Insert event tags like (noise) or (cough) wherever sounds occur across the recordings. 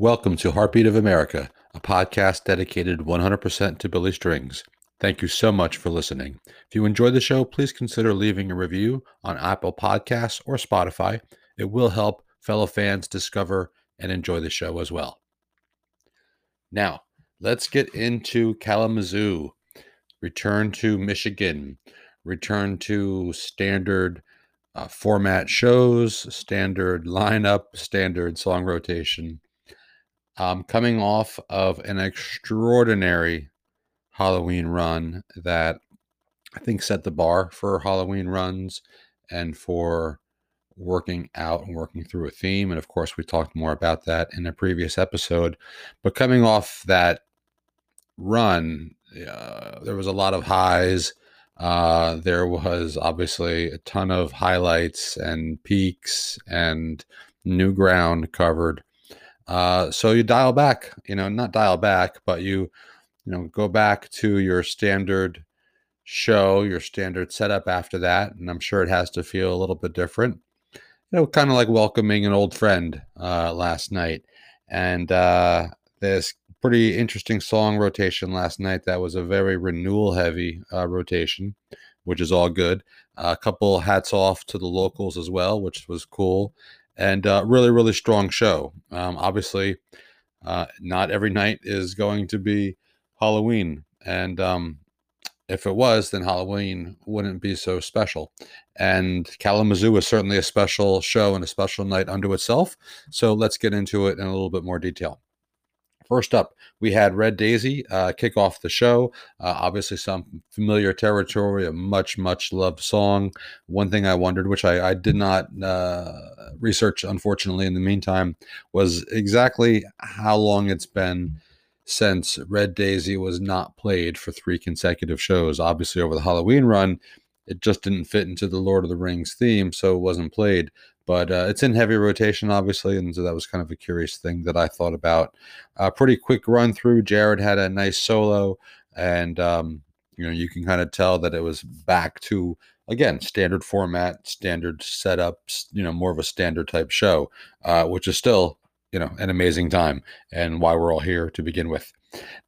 Welcome to Heartbeat of America, a podcast dedicated 100% to Billy Strings. Thank you so much for listening. If you enjoy the show, please consider leaving a review on Apple Podcasts or Spotify. It will help fellow fans discover and enjoy the show as well. Now, let's get into Kalamazoo. Return to Michigan. Return to standard uh, format shows, standard lineup, standard song rotation. Um, coming off of an extraordinary Halloween run that I think set the bar for Halloween runs and for working out and working through a theme. And of course, we talked more about that in a previous episode. But coming off that run, uh, there was a lot of highs uh, there was obviously a ton of highlights and peaks and new ground covered. Uh, so you dial back, you know, not dial back, but you, you know, go back to your standard show, your standard setup after that, and I'm sure it has to feel a little bit different. You know, kind of like welcoming an old friend uh, last night, and uh, this pretty interesting song rotation last night. That was a very renewal heavy uh, rotation, which is all good. A couple hats off to the locals as well, which was cool. And uh, really, really strong show. Um, obviously, uh, not every night is going to be Halloween. And um, if it was, then Halloween wouldn't be so special. And Kalamazoo is certainly a special show and a special night unto itself. So let's get into it in a little bit more detail. First up, we had Red Daisy uh, kick off the show. Uh, obviously, some familiar territory, a much, much loved song. One thing I wondered, which I, I did not uh, research, unfortunately, in the meantime, was exactly how long it's been since Red Daisy was not played for three consecutive shows. Obviously, over the Halloween run, it just didn't fit into the Lord of the Rings theme, so it wasn't played but uh, it's in heavy rotation, obviously, and so that was kind of a curious thing that I thought about. Uh, pretty quick run through. Jarrod had a nice solo, and um, you know you can kind of tell that it was back to again standard format, standard setups. You know, more of a standard type show, uh, which is still you know an amazing time and why we're all here to begin with.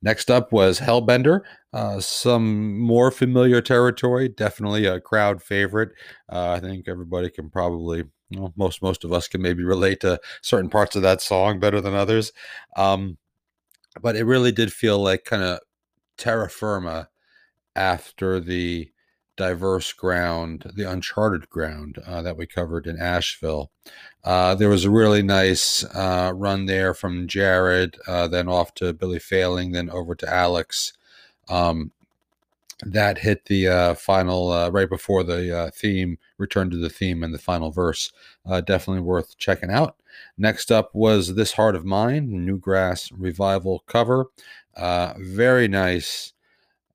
Next up was Hellbender, uh, some more familiar territory, definitely a crowd favorite. Uh, I think everybody can probably most most of us can maybe relate to certain parts of that song better than others. Um, but it really did feel like kind of terra firma after the diverse ground, the uncharted ground uh, that we covered in Asheville. Uh, there was a really nice uh, run there from Jarrod, uh, then off to Billy Failing, then over to Alex. Um, that hit the uh, final uh, right before the uh, theme return to the theme and the final verse uh, definitely worth checking out. Next up was this heart of mine newgrass revival cover. Uh, very nice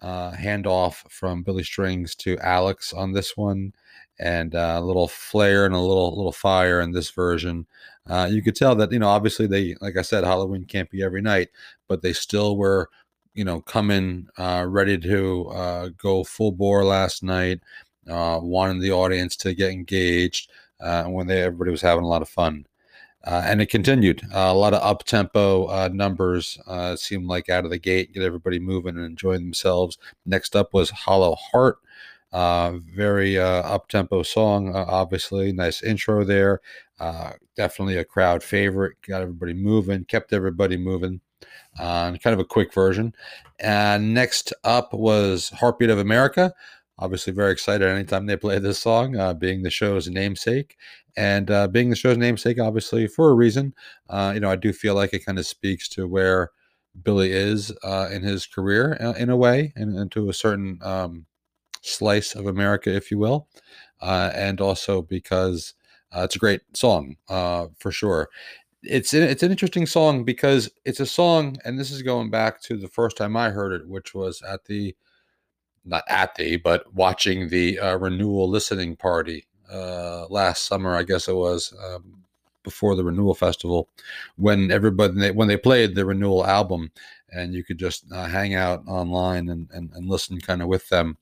uh, handoff from billy strings to alex on this one and a little flare and a little little fire in this version. You could tell that you know obviously they like i said halloween can't be every night but they still were you know, coming uh, ready to uh, go full bore last night. Uh, wanted the audience to get engaged uh, when they everybody was having a lot of fun. Uh, and it continued. Uh, a lot of up tempo uh, numbers uh, seemed like out of the gate, get everybody moving and enjoying themselves. Next up was Hollow Heart, uh very up tempo song, obviously. Nice intro there. Uh definitely a crowd favorite. Got everybody moving, kept everybody moving uh, kind of a quick version. And next up was Heartbeat of America. Obviously, very excited anytime they play this song, uh, being the show's namesake. And uh, being the show's namesake, obviously, for a reason. Uh, you know, I do feel like it kind of speaks to where Billy is uh, in his career, uh, in a way, and, and to a certain um, slice of America, if you will. and also because it's a great song, for sure it's it's an interesting song because it's a song, and this is going back to the first time I heard it, which was at the not at the but watching the uh, renewal listening party uh, last summer, I guess it was um, before the renewal festival, when everybody when they played the renewal album, and you could just uh, hang out online and and, and listen kind of with them.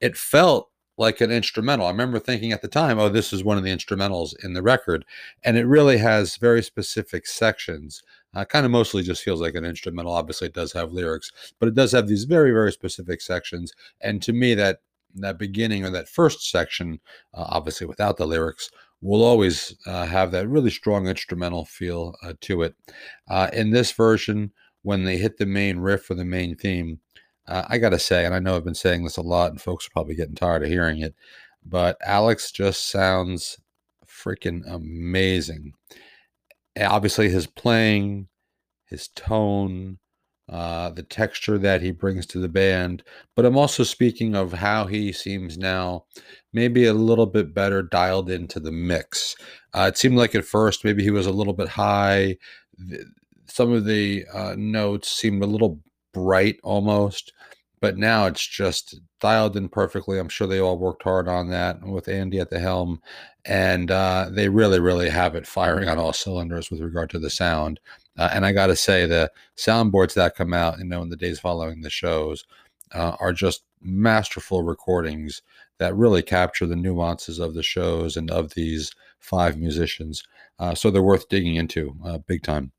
It felt like an instrumental. I remember thinking at the time, oh, this is one of the instrumentals in the record. And it really has very specific sections Uh, kind of mostly just feels like an instrumental. Obviously, it does have lyrics, but it does have these very, very specific sections. And to me, that that beginning or that first section, uh, obviously without the lyrics, will always uh, have that really strong instrumental feel uh, to it. Uh, in this version, when they hit the main riff or the main theme, uh, I got to say, and I know I've been saying this a lot, and folks are probably getting tired of hearing it, but Alex just sounds freaking amazing. Obviously, his playing, his tone, uh, the texture that he brings to the band. But I'm also speaking of how he seems now, maybe a little bit better dialed into the mix. Uh, it seemed like at first maybe he was a little bit high. Some of the uh, notes seemed a little bright almost, but now it's just dialed in perfectly. I'm sure they all worked hard on that with Andy at the helm, and uh, they really, really have it firing on all cylinders with regard to the sound. Uh, and I got to say, the soundboards that come out, you know, in the days following the shows, uh, are just masterful recordings that really capture the nuances of the shows and of these five musicians. Uh, so they're worth digging into, uh, big time.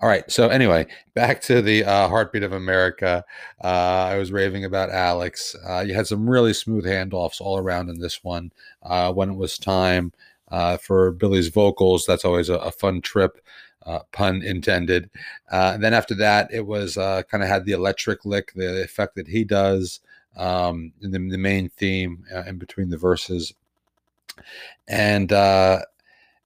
All right. So anyway, back to the uh, heartbeat of America. Uh, I was raving about Alex. Uh, you had some really smooth handoffs all around in this one. Uh, when it was time uh, for Billy's vocals, that's always a, a fun trip. Uh, pun intended. then after that, it was kind of had the electric lick, the effect that he does um, the, the main theme in between the verses, and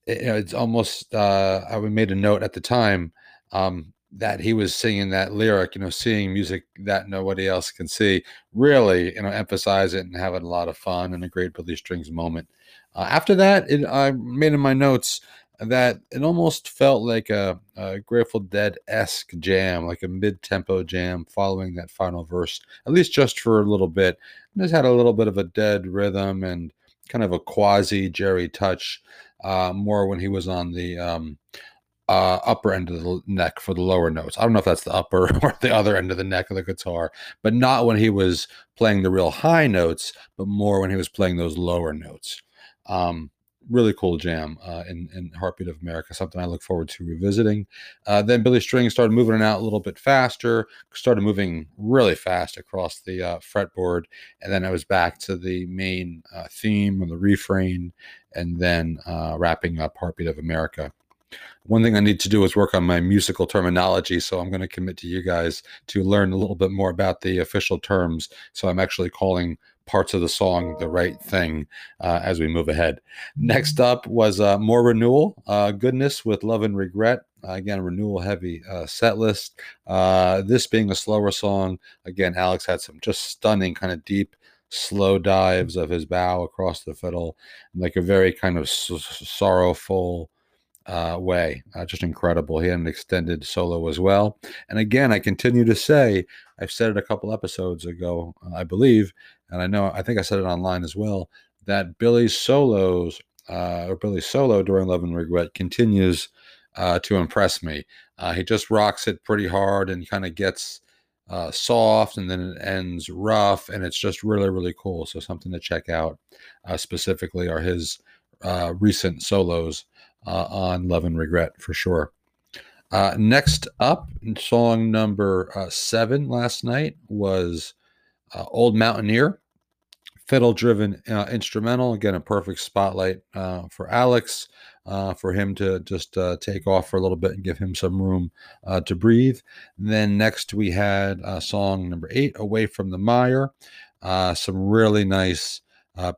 you know, it's almost uh, I made a note at the time um, that he was singing that lyric, you know, seeing music that nobody else can see, really, you know, emphasize it and having a lot of fun and a great Billy Strings moment. Uh, after that, it, I made in my notes that it almost felt like a, a Grateful Dead esque jam, like a mid tempo jam following that final verse, at least just for a little bit. And just had a little bit of a dead rhythm and kind of a quasi Jerry touch uh, more when he was on the um, uh, upper end of the neck for the lower notes. I don't know if that's the upper (laughs) or the other end of the neck of the guitar, but not when he was playing the real high notes, but more when he was playing those lower notes. Um, really cool jam uh, in, in Heartbeat of America, something I look forward to revisiting. Uh, then Billy String started moving it out a little bit faster, started moving really fast across the uh, fretboard, and then I was back to the main uh, theme or the refrain, and then uh, wrapping up Heartbeat of America. One thing I need to do is work on my musical terminology, so I'm going to commit to you guys to learn a little bit more about the official terms. So I'm actually calling parts of the song the right thing uh, as we move ahead. Next up was uh, more renewal, uh, goodness with love and regret. again, renewal heavy uh, set list. Uh, this being a slower song, again, Alex had some just stunning, kind of deep, slow dives of his bow across the fiddle, like a very kind of s- sorrowful uh, way. Uh, just incredible. He had an extended solo as well. And again, I continue to say, I've said it a couple episodes ago, I believe, and I know, I think I said it online as well, that Billy's solos uh, or Billy's solo during Love and Regret continues uh, to impress me. Uh, he just rocks it pretty hard and kind of gets uh, soft and then it ends rough and it's just really really cool so something to check out uh, specifically are his uh, recent solos uh, on Love and Regret for sure. Uh, next up, song number uh, seven last night was Old Mountaineer, fiddle driven uh, instrumental. Again, a perfect spotlight uh, for Alex. for him to just take off for a little bit and give him some room to breathe. And then next we had song number eight, Away from the Mire. some really nice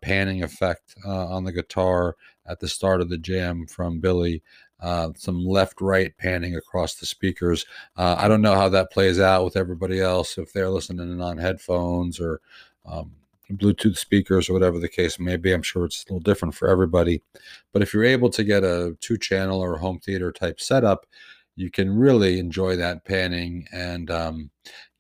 panning effect on the guitar at the start of the jam from Billy. Uh, some left right panning across the speakers. Uh, I don't know how that plays out with everybody else if they're listening on headphones or um, Bluetooth speakers or whatever the case may be. I'm sure it's a little different for everybody. But if you're able to get a two channel or home theater type setup, you can really enjoy that panning and um,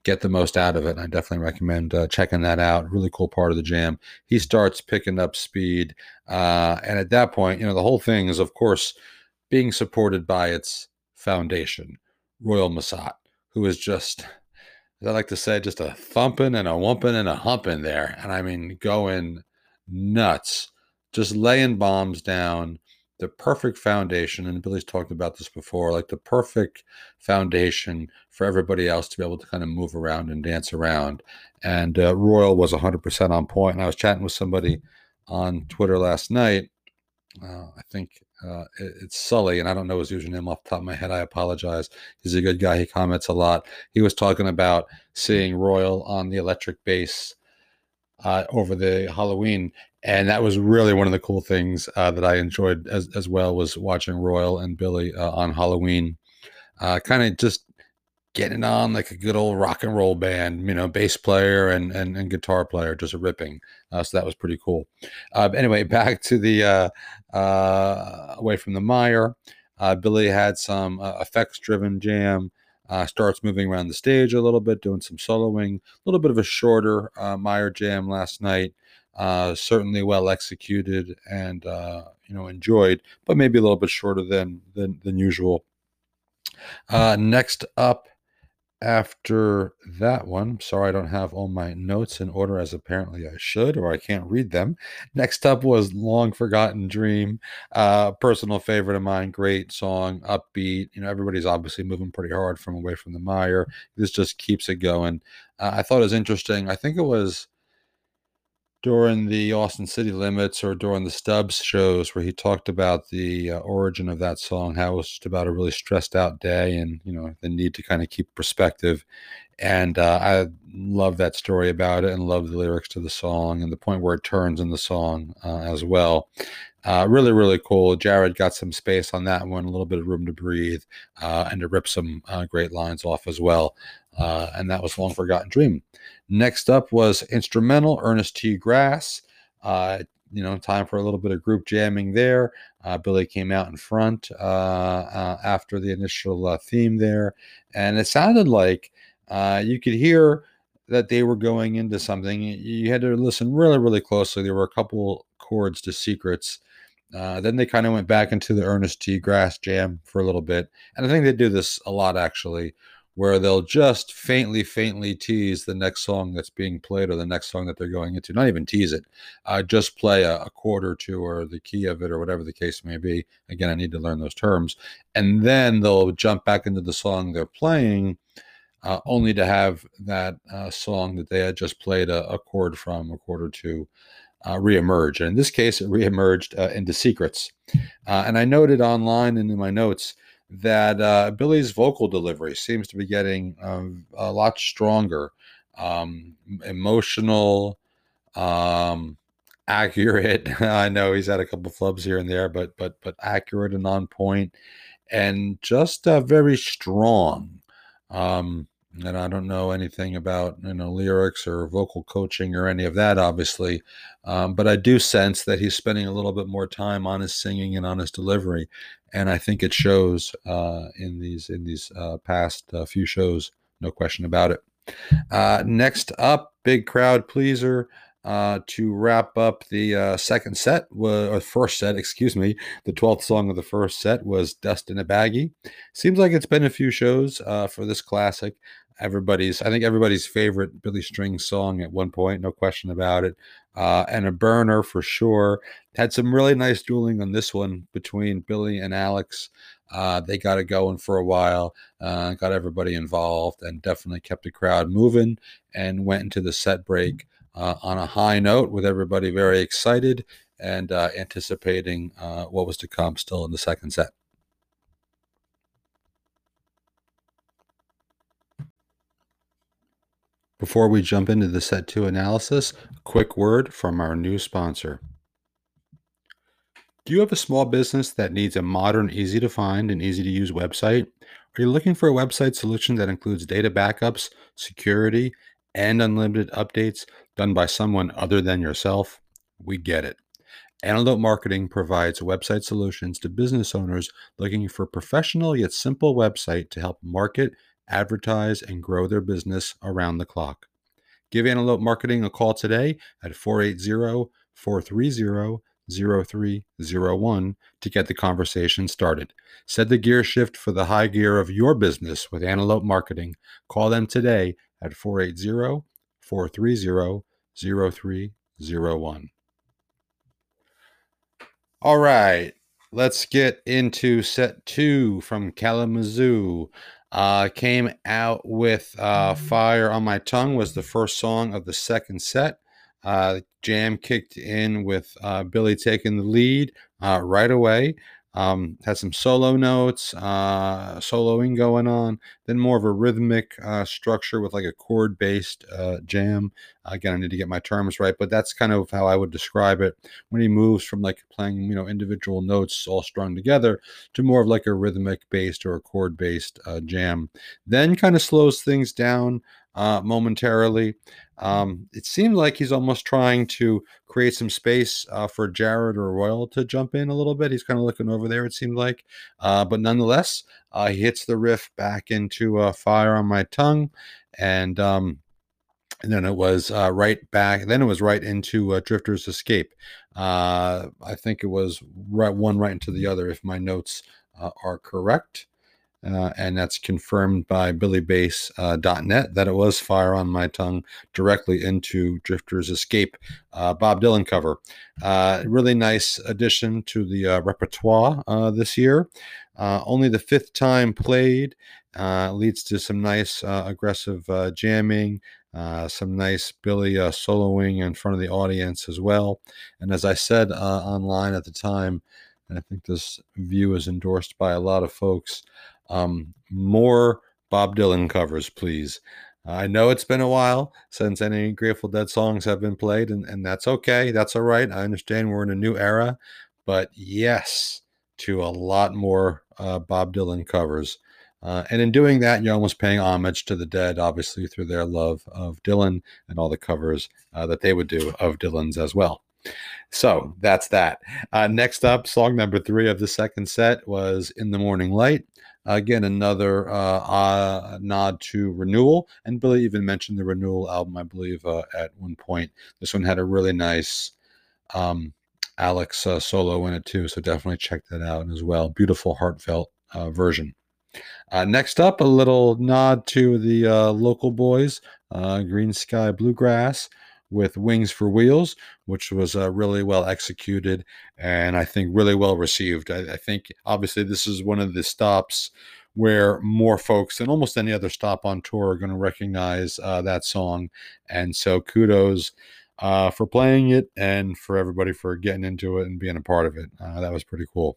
get the most out of it. I definitely recommend uh, checking that out. Really cool part of the jam. He starts picking up speed. Uh, and at that point, you know, the whole thing is, of course, being supported by its foundation, Royal Masat, who is just, as I like to say, just a thumping and a whumping and a humping there. And I mean, going nuts, just laying bombs down. the perfect foundation, and Billy's talked about this before, like the perfect foundation for everybody else to be able to kind of move around and dance around. And uh, Royal was 100% on point. And I was chatting with somebody on Twitter last night. Uh, I think uh, it, it's Sully, and I don't know his username off the top of my head. I apologize. He's a good guy. He comments a lot. He was talking about seeing Royal on the electric bass uh, over the Halloween, and that was really one of the cool things uh, that I enjoyed as as well was watching Royal and Billy uh, on Halloween, uh, kind of just getting on like a good old rock and roll band, you know, bass player and and, and guitar player, just ripping. Uh, so that was pretty cool. Uh, anyway, (laughs) back to the uh, away from the Mire. Billy had some effects driven jam. Uh, starts moving around the stage a little bit, doing some soloing. A little bit of a shorter uh, Mire jam last night. Uh, certainly well executed and uh, you know enjoyed, but maybe a little bit shorter than than, than usual. Uh, next up, after that one, sorry, I don't have all my notes in order as apparently I should, or I can't read them. Next up was Long Forgotten Dream, uh, personal favorite of mine. Great song, upbeat. You know, everybody's obviously moving pretty hard from away from the mire. This just keeps it going. Uh, I thought it was interesting. I think it was during the Austin City Limits or during the Stubbs shows where he talked about the uh, origin of that song, how it was just about a really stressed out day and, you know, the need to kind of keep perspective. And uh, I love that story about it and love the lyrics to the song and the point where it turns in the song uh, as well. Uh, really, really cool. Jarrod got some space on that one, a little bit of room to breathe, uh, and to rip some uh, great lines off as well. Uh, and that was Long Forgotten Dream. Next up was instrumental Ernest T. Grass. Uh, you know, time for a little bit of group jamming there. Uh, Billy came out in front after the initial theme there, and it sounded like you could hear that they were going into something. You had to listen really, really closely. There were a couple chords to Secrets uh, then they kind of went back into the Ernest T. Grass jam for a little bit. And I think they do this a lot actually, where they'll just faintly, faintly tease the next song that's being played or the next song that they're going into. Not even tease it, uh, just play a, a chord or two or the key of it or whatever the case may be. Again, I need to learn those terms. And then they'll jump back into the song they're playing. Uh, only to have that uh, song that they had just played a, a chord from, a or two, uh, reemerge. And in this case, it reemerged uh, into Secrets. Uh, and I noted online and in my notes that uh, Billy's vocal delivery seems to be getting um, a lot stronger, um, emotional, um, accurate. (laughs) I know he's had a couple flubs here and there, but but but accurate and on point, and just uh, very strong. Um, and I don't know anything about you know lyrics or vocal coaching or any of that, obviously, um, but I do sense that he's spending a little bit more time on his singing and on his delivery, and I think it shows uh, in these in these uh, past uh, few shows, no question about it. Uh, next up, big crowd pleaser. Uh, to wrap up the uh, second set, or first set, excuse me, the 12th song of the first set was Dust in a Baggie. Seems like it's been a few shows uh, for this classic. Everybody's, I think everybody's favorite Billy String song at one point, no question about it. Uh, and a burner for sure. Had some really nice dueling on this one between Billy and Alex. Uh, they got it going for a while, uh, got everybody involved, and definitely kept the crowd moving and went into the set break uh, on a high note with everybody very excited and uh, anticipating uh, what was to come still in the second set. Before we jump into the set two analysis, a quick word from our new sponsor. Do you have a small business that needs a modern, easy to find, and easy to use website? Are you looking for a website solution that includes data backups, security, and unlimited updates done by someone other than yourself? We get it. Antelope Marketing provides website solutions to business owners looking for a professional yet simple website to help market advertise, and grow their business around the clock. Give Antelope Marketing a call today at 480 430 0301 to get the conversation started. Set the gear shift for the high gear of your business with Antelope Marketing. Call them today at 480 430 0301. All right. let's get into set two from Kalamazoo. Uh, came out with uh, Fire on My Tongue was the first song of the second set. Uh, jam kicked in with uh, Billy taking the lead uh, right away. Um, had some solo notes, uh, soloing going on, then more of a rhythmic uh, structure with like a chord based uh, jam. Again, I need to get my terms right, but that's kind of how I would describe it when he moves from like playing, you know, individual notes all strung together to more of like a rhythmic based or a chord based uh, jam. Then kind of slows things down uh, momentarily. Um, it seemed like he's almost trying to create some space uh, for Jarrod or Royal to jump in a little bit. He's kind of looking over there, it seemed like. Uh, but nonetheless, uh, he hits the riff back into uh, Fire on My Tongue. And, um, and then it was uh, right back. Then it was right into uh, Drifter's Escape. Uh, I think it was right one right into the other, if my notes are correct. Uh, and that's confirmed by BillyBase.net uh, that it was Fire on My Tongue directly into Drifter's Escape, uh, Bob Dylan cover. Uh, really nice addition to the uh, repertoire uh, this year. only the fifth time played leads to some nice aggressive jamming. some nice Billy soloing in front of the audience as well. And as I said online at the time, and I think this view is endorsed by a lot of folks. Um, more Bob Dylan covers, please. I know it's been a while since any Grateful Dead songs have been played, and, and that's okay. That's all right. I understand we're in a new era, but yes, to a lot more uh, Bob Dylan covers. Uh, and in doing that, you're almost paying homage to the dead, obviously, through their love of Dylan and all the covers uh, that they would do of Dylan's as well. So that's that. Uh, next up, song number three of the second set was In the Morning Light. Again, another uh, uh, nod to renewal. And Billy even mentioned the renewal album, I believe, uh, at one point. This one had a really nice um, Alex uh, solo in it, too. So definitely check that out as well. Beautiful, heartfelt uh, version. Uh, next up, a little nod to the local boys, Greensky Bluegrass with Wings for Wheels, which was uh, really well executed and I think really well received. I, I, think obviously this is one of the stops where more folks than almost any other stop on tour are going to recognize uh, that song. And so kudos uh, for playing it and for everybody for getting into it and being a part of it. Uh, that was pretty cool.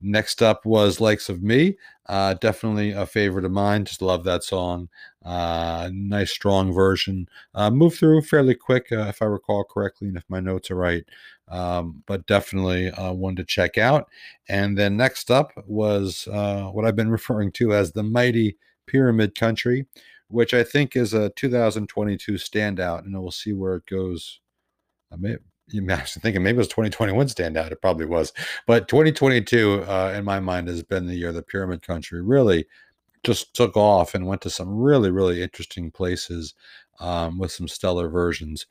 Next up was Likes of Me. Uh, definitely a favorite of mine. Just love that song. Uh, nice, strong version. Uh, moved through fairly quick, uh, if I recall correctly, and if my notes are right. Um, but definitely uh, one to check out. And then next up was uh, what I've been (laughs) referring to as the Mighty Pyramid Country, which I think is a 2022 standout, and we'll see where it goes. I may, you actually thinking maybe it was 2021 standout. It probably was, but 2022, uh, in my mind, has been the year the Pyramid Country really just took off and went to some really, really interesting places um, with some stellar versions.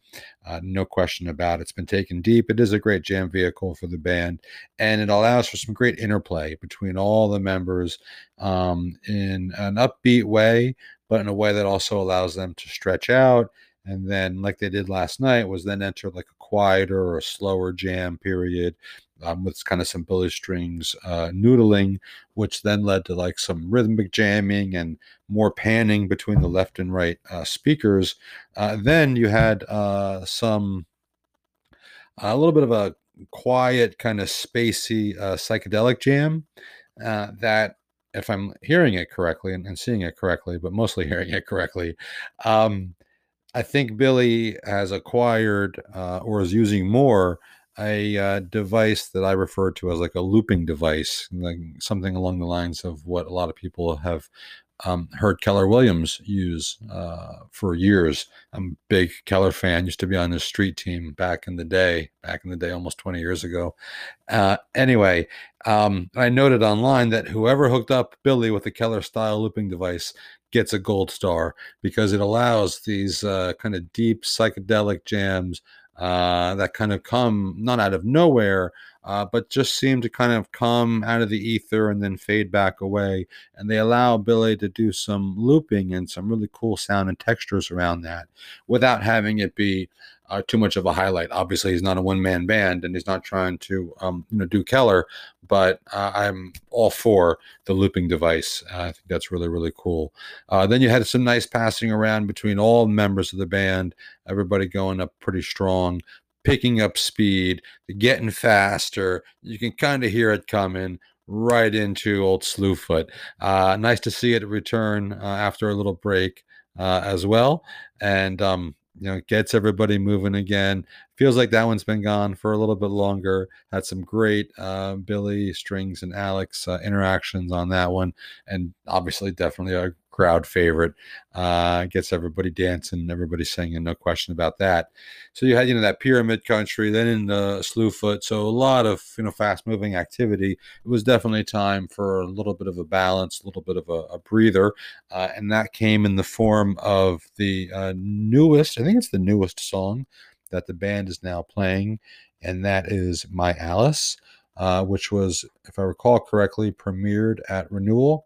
Uh, no question about it. It's been taken deep. It is a great jam vehicle for the band, and it allows for some great interplay between all the members um, in an upbeat way, but in a way that also allows them to stretch out and then like they did last night was then enter like a quieter or slower jam period um, with kind of some Billy Strings uh, noodling, which then led to like some rhythmic jamming and more panning between the left and right uh, speakers. Uh, then you had uh, some a little bit of a quiet kind of spacey uh, psychedelic jam uh, that if I'm hearing it correctly and, and, seeing it correctly, but mostly (laughs) hearing it correctly, um, I think Billy has acquired uh, or is using more a uh, device that I refer to as like a looping device, like something along the lines of what a lot of people have um, heard Keller Williams use uh, for years. I'm a big Keller fan. Used to be on the street team back in the day. Back in the day, almost 20 years ago. Uh, anyway, um, I noted online that whoever hooked up Billy with a Keller style looping device gets a gold star because it allows these uh, kind of deep psychedelic jams uh, that kind of come not out of nowhere, uh, but just seem to kind of come out of the ether and then fade back away. And they allow Billy to do some looping and some really cool sound and textures around that without having it be uh, too much of a highlight. Obviously, he's not a one man band and he's not trying to um, you know do Keller, but uh, I'm all for the looping device. Uh, I think that's really really cool. Uh, then you had some nice passing around between all members of the band. Everybody going up pretty strong, picking up speed, getting faster. You can kind of hear it coming right into old Slewfoot. Uh, nice to see it return uh, after a little break as well, and um, you know gets everybody moving again. Feels like that one's been gone for a little bit longer. Had some great uh, Billy Strings and Alex uh, interactions on that one, and obviously definitely a crowd favorite. Uh, gets everybody dancing, everybody singing, no question about that. So you had you know that pyramid country, then in the Slewfoot, so a lot of you know fast moving activity. It was definitely time for a little bit of a balance, a little bit of a, a breather, uh, and that came in the form of the uh, newest. I think it's the newest song that the band is now playing, and that is "My Alice." Uh, which was, if I recall correctly, premiered at Renewal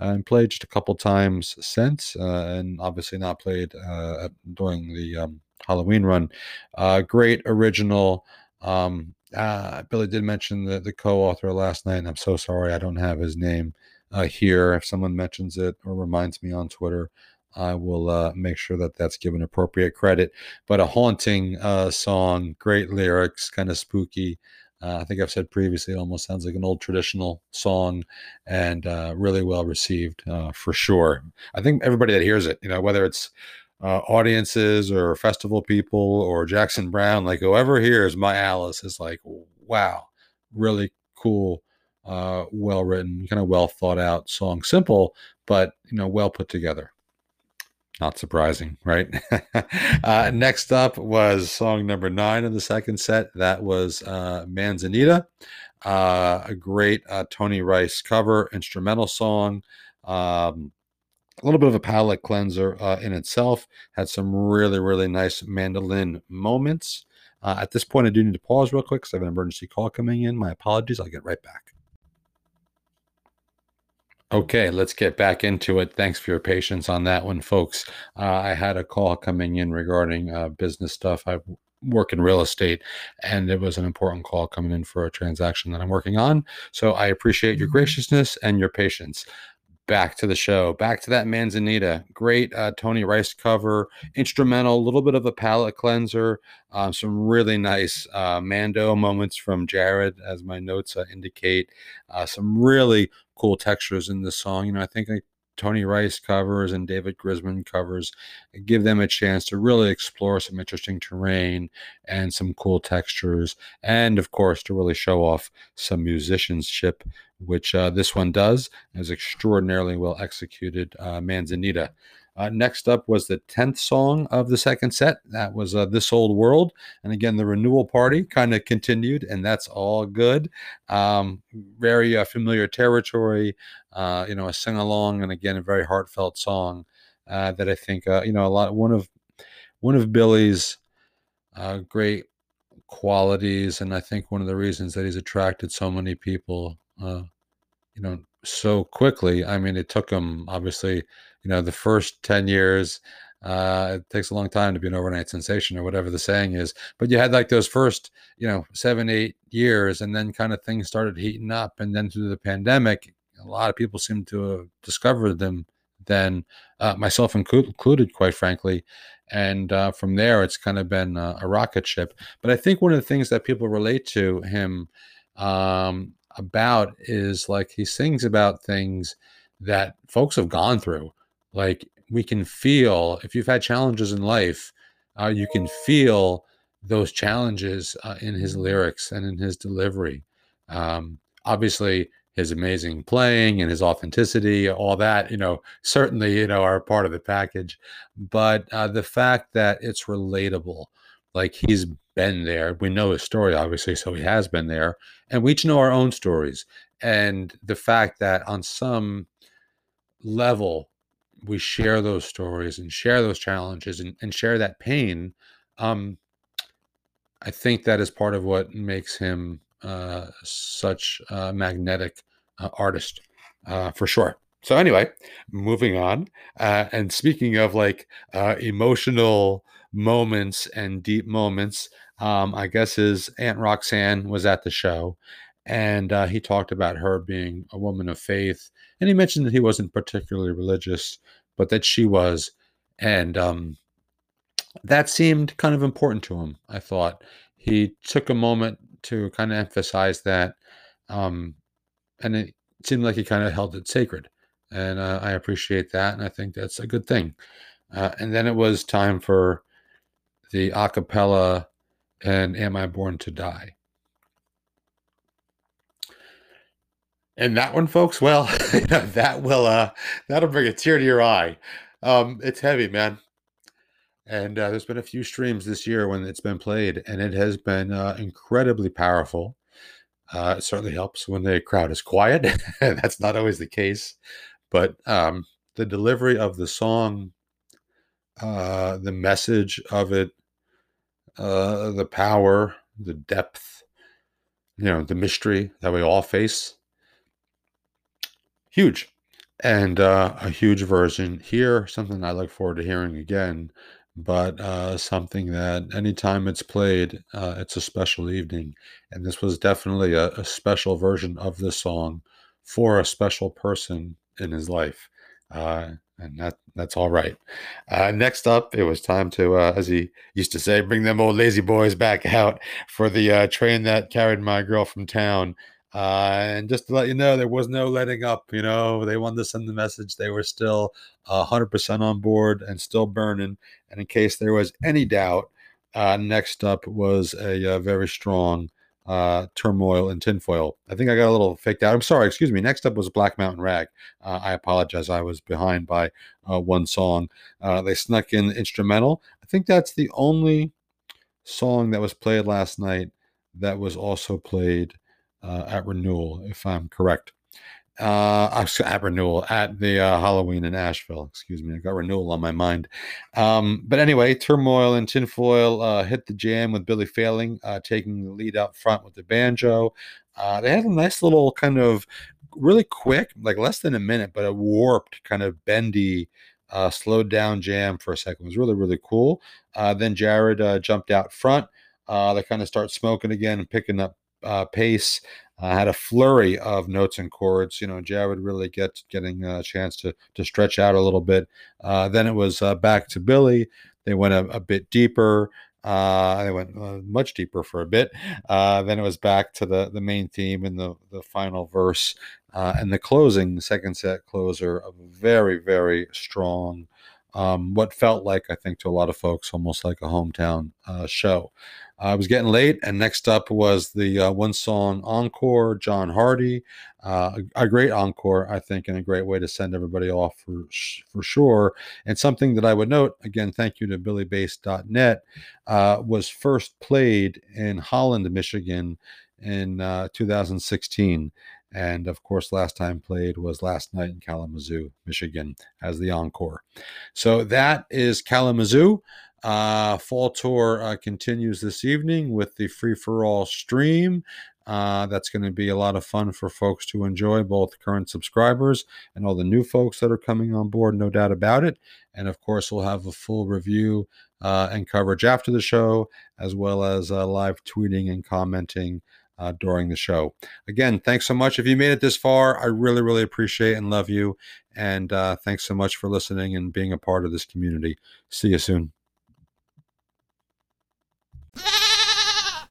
and played just a couple times since, uh, and obviously not played uh, during the um, Halloween run. Uh, great original. Um, uh, Billy did mention the, the co-author last night, and I'm so sorry I don't have his name uh, here. If someone mentions it or reminds me on Twitter, I will uh, make sure that that's given appropriate credit. But a haunting song, great lyrics, kind of spooky. Uh, I think I've said previously, it almost sounds like an old traditional song and uh, really well received uh, for sure. I think everybody that hears it, you know, whether it's uh, audiences or festival people or Jackson Browne, like whoever hears My Alice is like, wow, really cool, uh, well written, kind of well thought out song. Simple, but, you know, well put together. Not surprising, right? (laughs) uh, next up was song number nine in the second set. That was uh, Manzanita, uh, a great uh, Tony Rice cover, instrumental song. Um, a little bit of a palate cleanser uh, in itself. Had some really, really nice mandolin moments. Uh, at this point, I do need to pause real quick because I have an emergency call coming in. My apologies. I'll get right back. Okay, let's get back into it. Thanks for your patience on that one, folks. Uh, I had a call coming in regarding uh, business stuff. I work in real estate, and it was an important call coming in for a transaction that I'm working on. So I appreciate your mm-hmm. graciousness and your patience back to the show, back to that Manzanita. Great uh, Tony Rice cover, instrumental, a little bit of a palate cleanser, um, some really nice uh, Mando moments from Jarrod, as my notes uh, indicate. Uh, some really cool textures in this song. You know, I think like Tony Rice covers and David Grisman covers give them a chance to really explore some interesting terrain and some cool textures, and of course to really show off some musicianship, which uh, this one does. is extraordinarily well executed. Uh, Manzanita. Uh, next up was the 10th song of the second set. That was uh, This Old World. And again, the renewal party kind of continued, and that's all good. Um, very uh, familiar territory, uh, you know, a sing along, and again, a very heartfelt song uh, that I think, uh, you know, a lot, one of, one of Billy's great qualities, and I think one of the reasons that he's attracted so many people, you know, so quickly. I mean, it took him obviously you know the first 10 years uh, it takes a long time to be an overnight sensation or whatever the saying is but you had like those first you know seven eight years and then kind of things started heating up and then through the pandemic a lot of people seemed to have discovered them then uh, myself included quite frankly and uh, from there it's kind of been a, a rocket ship but i think one of the things that people relate to him um, about is like he sings about things that folks have gone through. Like we can feel if you've had challenges in life uh, you can feel those challenges uh, in his lyrics and in his delivery. Um, obviously his amazing playing and his authenticity all that you know certainly you know are part of the package. But uh, the fact that it's relatable like he's been there we know his story obviously so he has been there and we each know our own stories and the fact that on some level we share those stories and share those challenges and, and share that pain, um, I think that is part of what makes him uh, such a magnetic uh, artist uh, for sure. So anyway, moving on, uh, and speaking of like uh, emotional moments and deep moments. Um, I guess his Aunt Roxanne was at the show, and uh, he talked about her being a woman of faith. And he mentioned that he wasn't particularly religious, but that she was. And um, that seemed kind of important to him, I thought. He took a moment to kind of emphasize that. Um, and it seemed like he kind of held it sacred. And uh, I appreciate that. And I think that's a good thing. Uh, and then it was time for the acapella and Am I Born to Die? And that one, folks, well, (laughs) that will uh that'll bring a tear to your eye. Um, it's heavy, man. And uh, there's been a few streams this year when it's been played, and it has been uh, incredibly powerful. Uh, it certainly helps when the crowd is quiet. (laughs) That's not always the case, but um, the delivery of the song, uh, the message of it, uh, the power, the depth, you know, the mystery that we all face. Huge. And uh, a huge version here, something I look forward to hearing again, but uh, something that anytime it's played, uh, it's a special evening. And this was definitely a, a special version of this song for a special person in his life. Uh, and that that's all right. Uh, next up, it was time to, uh, as he used to say, bring them old lazy boys back out for the uh, train that carried my girl from town. Uh, and just to let you know, there was no letting up. You know, they wanted to send the message they were still 100% on board and still burning. And in case there was any doubt, uh, next up was a, uh, very strong uh, turmoil and tinfoil. I think I got a little faked out. I'm sorry, excuse me. Next up was Black Mountain Rag. Uh, I apologize. I was behind by uh, one song. Uh, they snuck in the instrumental. I think that's the only song that was played last night that was also played uh, at renewal, if I'm correct uh at renewal at the uh, halloween in asheville excuse me i got renewal on my mind. Um but anyway turmoil and tinfoil uh hit the jam with billy failing uh taking the lead out front with the banjo. Uh they had a nice little kind of really quick like less than a minute but a warped kind of bendy uh slowed down jam for a second. It was really really cool. Uh then jarrod uh jumped out front. Uh they kind of start smoking again and picking up uh, pace uh, had a flurry of notes and chords. You know, Jarrod really get getting a chance to to stretch out a little bit. Uh, then it was uh, back to Billy. They went a, a bit deeper. Uh, they went uh, much deeper for a bit. Uh, then it was back to the the main theme in the the final verse and the closing, the second set closer a very very strong. Um, what felt like, I think, to a lot of folks, almost like a hometown show. I was getting late, and next up was the uh, one song encore, John Hardy. Uh, a, great encore, I think, and a great way to send everybody off for for sure. And something that I would note again, thank you to BillyBase.net, uh, was first played in Holland, Michigan, in uh, 2016. And of course, last time played was last night in Kalamazoo, Michigan, as the encore. So that is Kalamazoo. Uh, Fall Tour uh, continues this evening with the Free for All stream. Uh, that's going to be a lot of fun for folks to enjoy, both current subscribers and all the new folks that are coming on board, no doubt about it. And of course, we'll have a full review uh, and coverage after the show, as well as uh, live tweeting and commenting uh, during the show. Again, thanks so much. If you made it this far, I really, really appreciate and love you. And uh, thanks so much for listening and being a part of this community. See you soon.